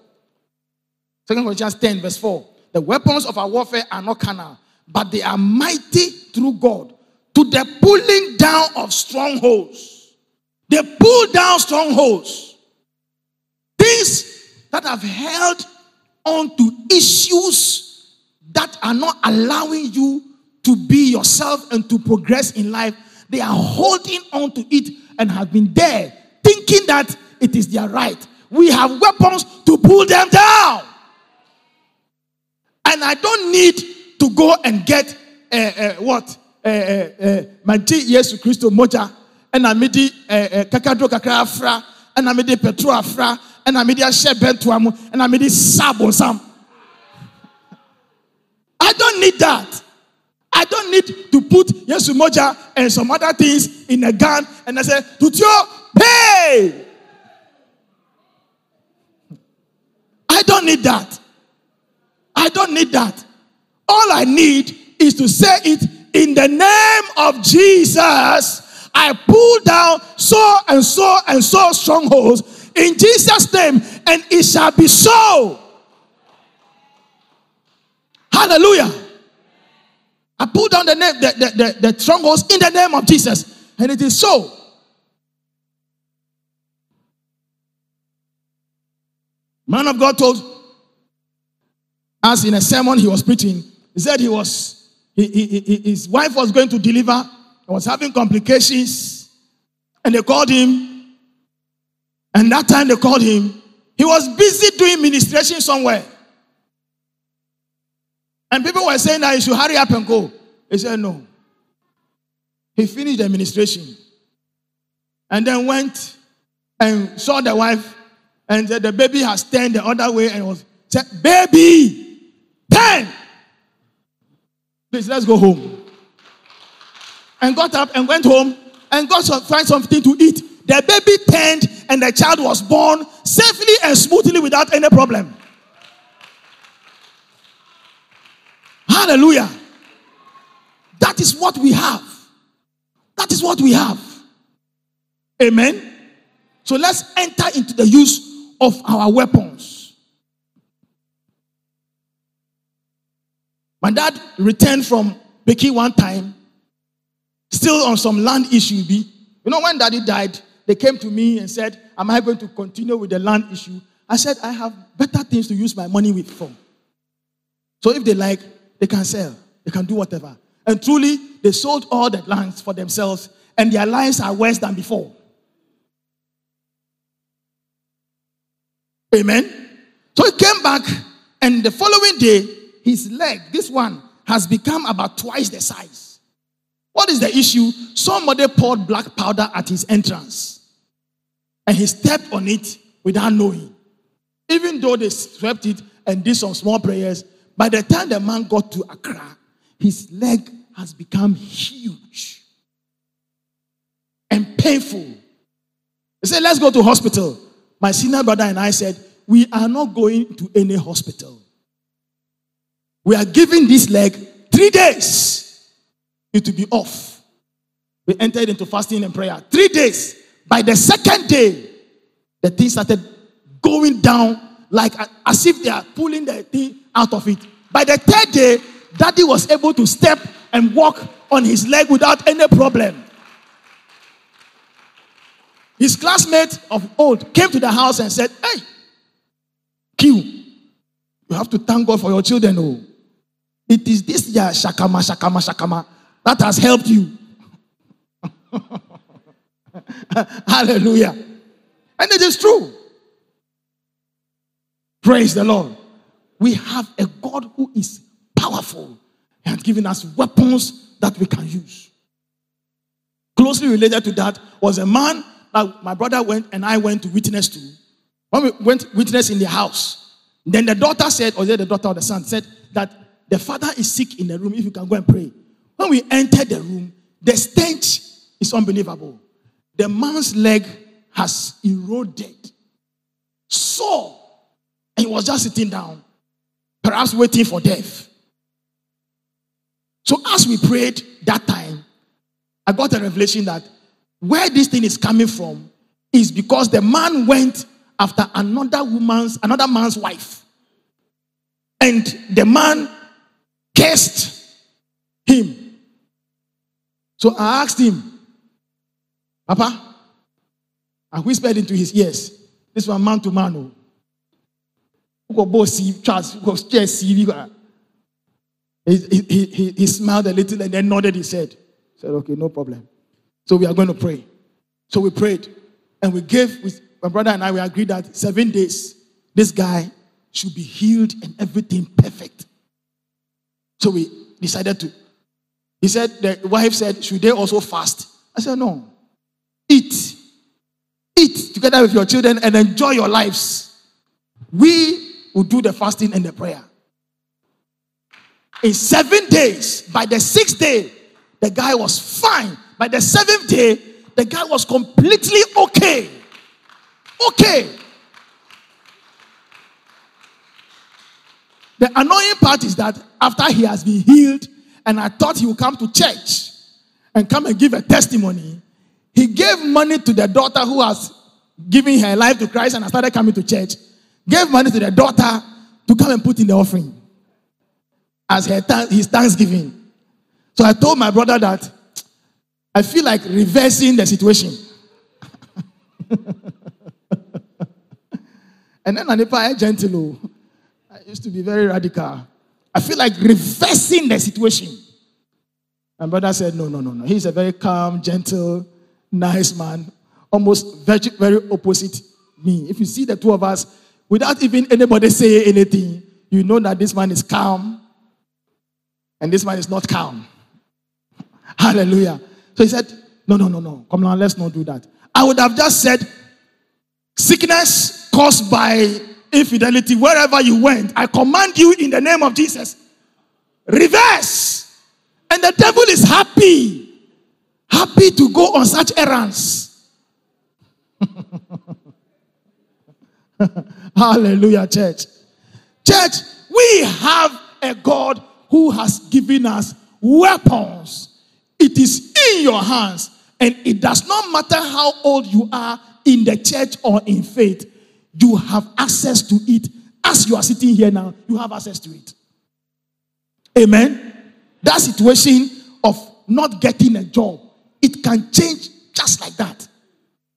2 Corinthians 10, verse 4, the weapons of our warfare are not carnal, but they are mighty through God to the pulling down of strongholds. They pull down strongholds. Things that have held on to issues that are not allowing you to be yourself and to progress in life. They are holding on to it and have been there thinking that it is their right. We have weapons to pull them down. And I don't need to go and get uh, uh, what? Eh, magye yesu kristo mogya ɛna mede kakaduro kakra afra ɛna mede petro afra ɛna mede ahyɛ bɛntoa mu ɛna mede sa bonsam i don't need that i don't need to put yesu Moja and some other things in a gun and i say tutio pay i don't need that i don't need that all i need is to say it in the name of Jesus, I pull down so and so and so strongholds in Jesus' name, and it shall be so. Hallelujah. I pull down the name, the, the, the, the strongholds in the name of Jesus. And it is so. Man of God told us in a sermon he was preaching, he said he was, he, he, he, his wife was going to deliver, was having complications, and they called him. And that time they called him, he was busy doing ministration somewhere. And people were saying that he should hurry up and go. He said, No. He finished the administration and then went and saw the wife, and the baby has turned the other way and was said, Baby, turn. Please, let's go home. And got up and went home and got some, find something to eat. The baby turned and the child was born safely and smoothly without any problem. Hallelujah. That is what we have. That is what we have. Amen. So let's enter into the use of our weapons. My dad returned from Beki one time, still on some land issue. You know, when daddy died, they came to me and said, Am I going to continue with the land issue? I said, I have better things to use my money with for. So if they like, they can sell, they can do whatever. And truly, they sold all the lands for themselves, and their lives are worse than before. Amen. So he came back, and the following day, his leg, this one, has become about twice the size. What is the issue? Somebody poured black powder at his entrance, and he stepped on it without knowing. Even though they swept it and did some small prayers, by the time the man got to Accra, his leg has become huge and painful. He said, Let's go to hospital. My senior brother and I said, We are not going to any hospital. We are giving this leg three days. It will be off. We entered into fasting and prayer. Three days. By the second day, the thing started going down like as if they are pulling the thing out of it. By the third day, daddy was able to step and walk on his leg without any problem. His classmate of old came to the house and said, Hey, Q, you have to thank God for your children. Oh, it is this year, Shakama, Shakama, Shakama, that has helped you. (laughs) Hallelujah. And it is true. Praise the Lord. We have a God who is powerful and given us weapons that we can use. Closely related to that was a man that my brother went and I went to witness to. When we went witness in the house, then the daughter said, or the daughter or the son said that the father is sick in the room. If you can go and pray. When we entered the room, the stench is unbelievable. The man's leg has eroded, sore, and he was just sitting down, perhaps waiting for death. So as we prayed that time, I got a revelation that where this thing is coming from is because the man went after another woman's, another man's wife. And the man cursed him. So I asked him, Papa, I whispered into his ears, this one man to man. Oh. He, he, he, he smiled a little and then nodded his head. Said, okay, no problem. So we are going to pray. So we prayed and we gave, with my brother and I, we agreed that seven days, this guy should be healed and everything perfect. So we decided to. He said, the wife said, should they also fast? I said, no. Eat. Eat together with your children and enjoy your lives. We will do the fasting and the prayer. In seven days, by the sixth day, the guy was fine. By the seventh day, the guy was completely okay. Okay. The annoying part is that after he has been healed, and I thought he would come to church and come and give a testimony, he gave money to the daughter who has given her life to Christ and I started coming to church. Gave money to the daughter to come and put in the offering as her his thanksgiving. So I told my brother that I feel like reversing the situation. (laughs) and then Anipa gentle. Oh. I used to be very radical. I feel like reversing the situation. My brother said, No, no, no, no. He's a very calm, gentle, nice man. Almost very, very opposite me. If you see the two of us, without even anybody saying anything, you know that this man is calm and this man is not calm. (laughs) Hallelujah. So he said, No, no, no, no. Come on, let's not do that. I would have just said, Sickness caused by infidelity, wherever you went, I command you in the name of Jesus. Reverse. And the devil is happy. Happy to go on such errands. (laughs) Hallelujah, church. Church, we have a God who has given us weapons. It is in your hands, and it does not matter how old you are in the church or in faith, you have access to it. As you are sitting here now, you have access to it. Amen. That situation of not getting a job, it can change just like that.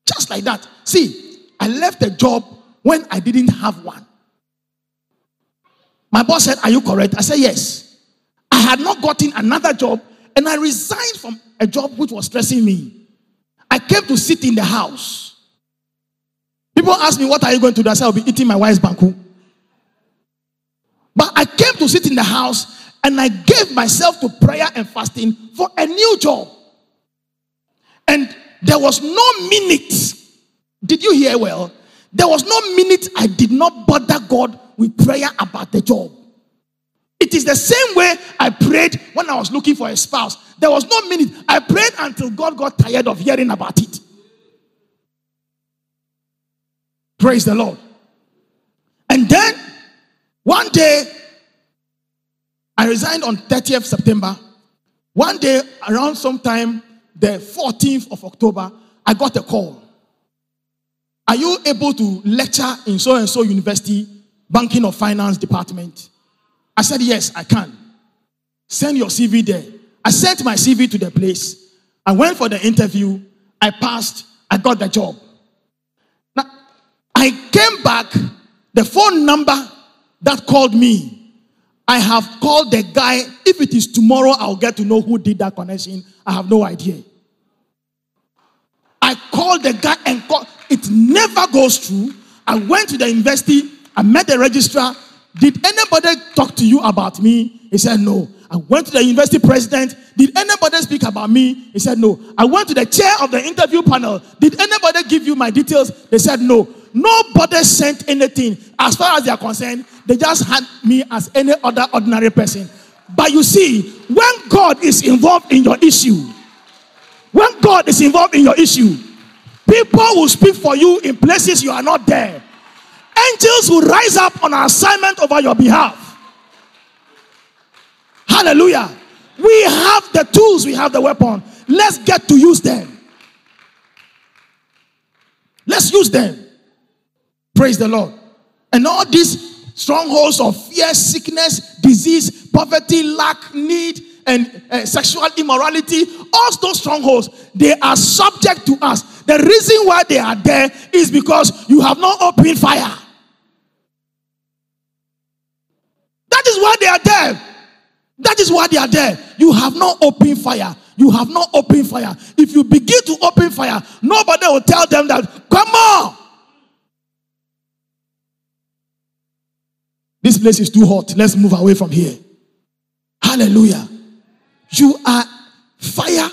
Just like that. See, I left a job when I didn't have one. My boss said, Are you correct? I said, Yes. I had not gotten another job and I resigned from a job which was stressing me. I came to sit in the house. People ask me, What are you going to do? I said, I'll be eating my wife's banku. But I came to sit in the house and I gave myself to prayer and fasting for a new job. And there was no minute. Did you hear well? There was no minute I did not bother God with prayer about the job. It is the same way I prayed when I was looking for a spouse. There was no minute. I prayed until God got tired of hearing about it. Praise the Lord. And then one day, I resigned on 30th September. One day, around sometime the 14th of October, I got a call. Are you able to lecture in so and so university, banking or finance department? I said, Yes, I can. Send your CV there. I sent my CV to the place. I went for the interview. I passed. I got the job. Now, I came back, the phone number that called me, I have called the guy. If it is tomorrow, I'll get to know who did that connection. I have no idea. I called the guy and called. It never goes through. I went to the university. I met the registrar. Did anybody talk to you about me? He said no. I went to the university president. Did anybody speak about me? He said no. I went to the chair of the interview panel. Did anybody give you my details? They said no. Nobody sent anything. As far as they are concerned, they just had me as any other ordinary person. But you see, when God is involved in your issue, when God is involved in your issue, people will speak for you in places you are not there. Angels will rise up on assignment over your behalf. Hallelujah. We have the tools, we have the weapon. Let's get to use them. Let's use them. Praise the Lord. And all these strongholds of fear, sickness, disease, poverty, lack, need, and uh, sexual immorality, all those strongholds, they are subject to us. The reason why they are there is because you have not opened fire. That is why they are there. That is why they are there. You have not opened fire. You have not opened fire. If you begin to open fire, nobody will tell them that, come on. This place is too hot. Let's move away from here. Hallelujah. You are fire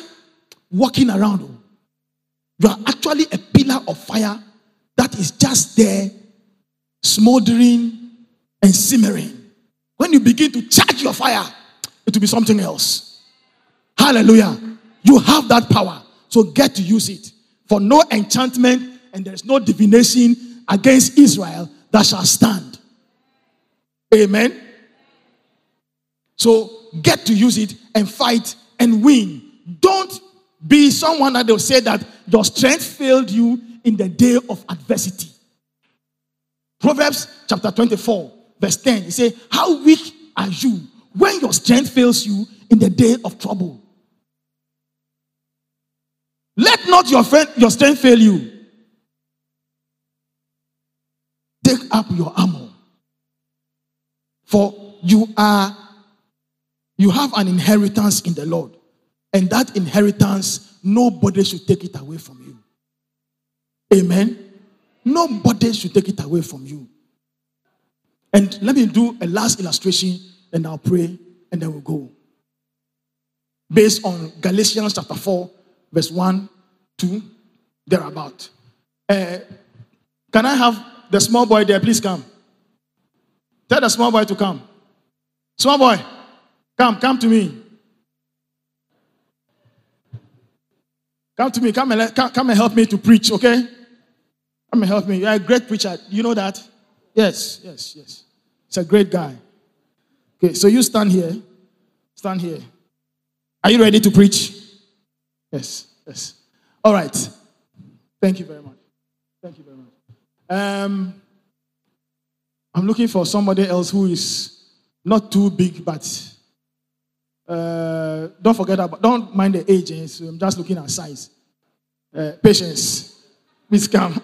walking around. You are actually a pillar of fire that is just there, smoldering and simmering. When you begin to charge your fire, it will be something else. Hallelujah. You have that power. So get to use it. For no enchantment and there is no divination against Israel that shall stand. Amen. So get to use it and fight and win. Don't be someone that they'll say that your strength failed you in the day of adversity. Proverbs chapter 24, verse 10. He say, How weak are you when your strength fails you in the day of trouble. Let not your, friend, your strength fail you. Take up your armor. For you are, you have an inheritance in the Lord. And that inheritance, nobody should take it away from you. Amen. Nobody should take it away from you. And let me do a last illustration and I'll pray and then we'll go. Based on Galatians chapter 4, verse 1, 2, thereabout. Uh, can I have the small boy there? Please come. Tell the small boy to come. Small boy, come, come to me. Come to me. Come and, come, come and help me to preach, okay? Come and help me. You're a great preacher. You know that? Yes, yes, yes. It's a great guy. Okay, so you stand here. Stand here. Are you ready to preach? Yes, yes. All right. Thank you very much. Thank you very much. Um, I'm looking for somebody else who is not too big, but uh, don't forget about, don't mind the age. Eh? So I'm just looking at size. Uh, patience. Please come.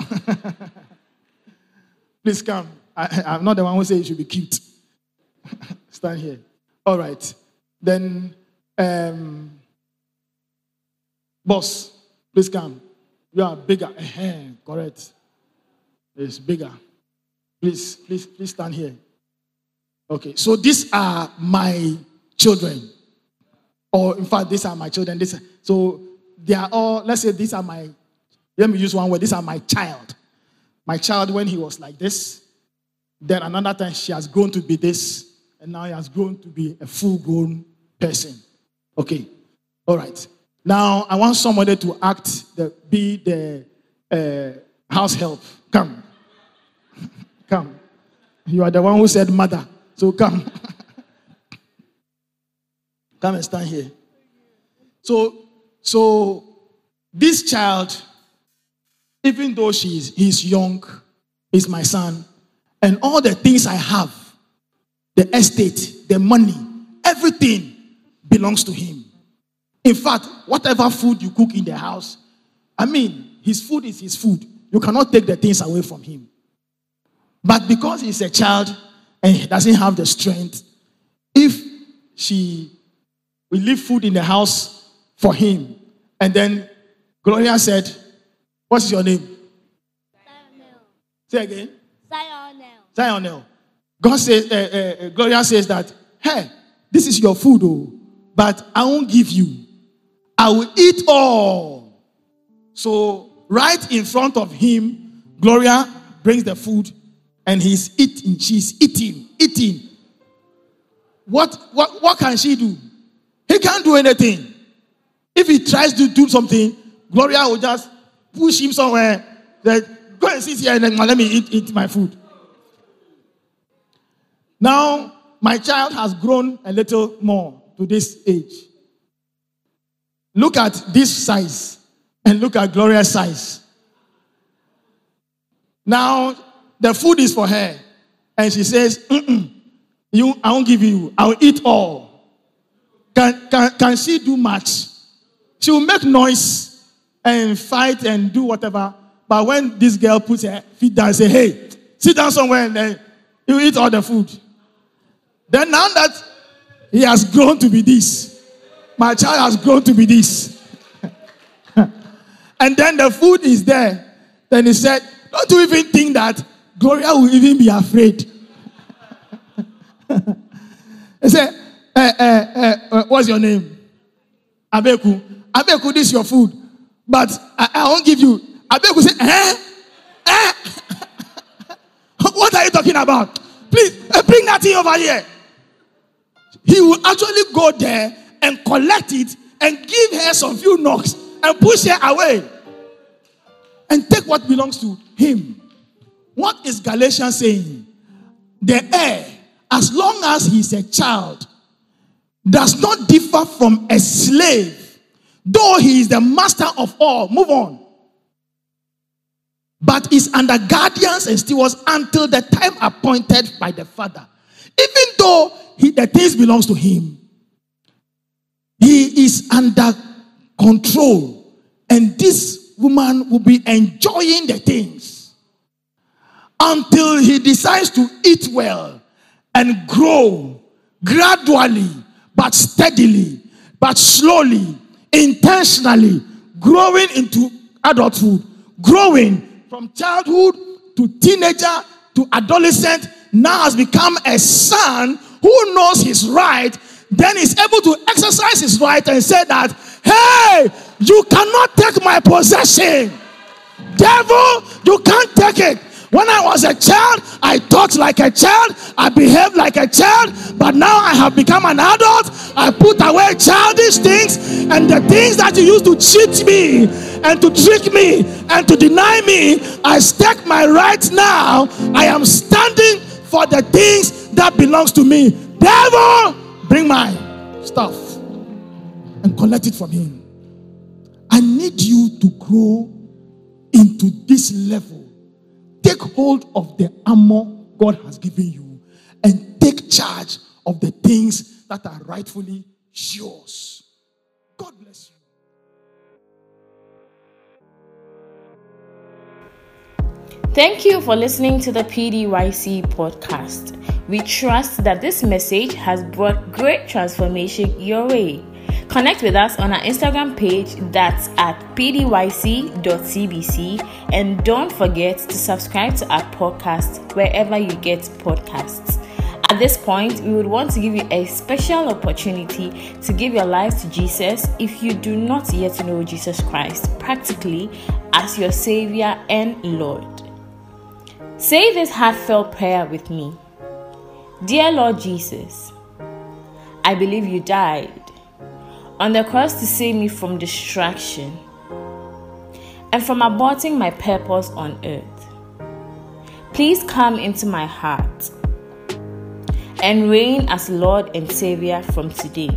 (laughs) Please come. I, (laughs) I'm not the one who says you should be cute. (laughs) Stand here. All right. Then, um, boss, please come. You are bigger. Uh-huh. Correct. It's bigger. Please, please, please stand here. Okay. So these are my children. Or in fact, these are my children. This, so they are all, let's say these are my, let me use one word, these are my child. My child when he was like this. Then another time she has grown to be this. And now he has grown to be a full grown person. Okay. All right. Now I want somebody to act, the, be the uh, house help. Come. (laughs) come. You are the one who said mother. So come. (laughs) Come and stand here. So, so this child, even though she's he's young, is my son, and all the things I have, the estate, the money, everything belongs to him. In fact, whatever food you cook in the house, I mean, his food is his food. You cannot take the things away from him. But because he's a child and he doesn't have the strength, if she we leave food in the house for him. And then Gloria said, What's your name? Zionel. Say again. Zionel. God says, uh, uh, Gloria says that, Hey, this is your food, oh, but I won't give you. I will eat all. So, right in front of him, Gloria brings the food and he's eating. She's eating, eating. What, what, what can she do? He can't do anything. If he tries to do something, Gloria will just push him somewhere. That go and sit here and let me eat, eat my food. Now, my child has grown a little more to this age. Look at this size and look at Gloria's size. Now, the food is for her. And she says, you, I won't give you. I'll eat all. Can, can, can she do much? She will make noise and fight and do whatever. But when this girl puts her feet down and say, hey, sit down somewhere and then you eat all the food. Then now that he has grown to be this, my child has grown to be this. (laughs) and then the food is there. Then he said, don't you even think that Gloria will even be afraid? (laughs) he said, eh, eh, eh, what's your name? Abeku. Abeku, this is your food. But I, I won't give you. Abeku say, eh? Eh? (laughs) what are you talking about? Please uh, bring that thing over here. He will actually go there and collect it and give her some few knocks and push her away and take what belongs to him. What is Galatians saying? The heir, as long as he's a child, does not differ from a slave, though he is the master of all. Move on. But is under guardians and stewards until the time appointed by the father. Even though he, the things belongs to him. he is under control, and this woman will be enjoying the things until he decides to eat well and grow gradually, but steadily, but slowly, intentionally, growing into adulthood, growing from childhood to teenager to adolescent, now has become a son who knows his right, then is able to exercise his right and say that, hey, you cannot take my possession. Devil, you can't take it. When I was a child, I thought like a child, I behaved like a child, but now I have become an adult. I put away childish things and the things that you used to cheat me and to trick me and to deny me. I stake my rights now. I am standing for the things that belongs to me. Devil, bring my stuff and collect it from him. I need you to grow into this level Take hold of the armor God has given you and take charge of the things that are rightfully yours. Thank you for listening to the PDYC podcast. We trust that this message has brought great transformation your way. Connect with us on our Instagram page that's at pdyc.cbc and don't forget to subscribe to our podcast wherever you get podcasts. At this point, we would want to give you a special opportunity to give your life to Jesus if you do not yet know Jesus Christ practically as your Savior and Lord. Say this heartfelt prayer with me Dear Lord Jesus, I believe you died on the cross to save me from distraction and from aborting my purpose on earth. Please come into my heart and reign as Lord and Savior from today.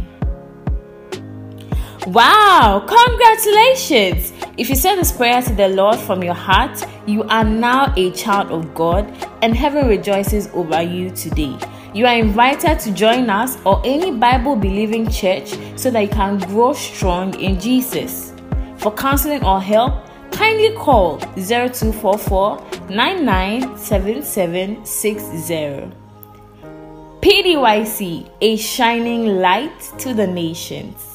Wow, congratulations! If you said this prayer to the Lord from your heart, you are now a child of God and heaven rejoices over you today. You are invited to join us or any Bible believing church so that you can grow strong in Jesus. For counseling or help, kindly call 0244 997760. PDYC, a shining light to the nations.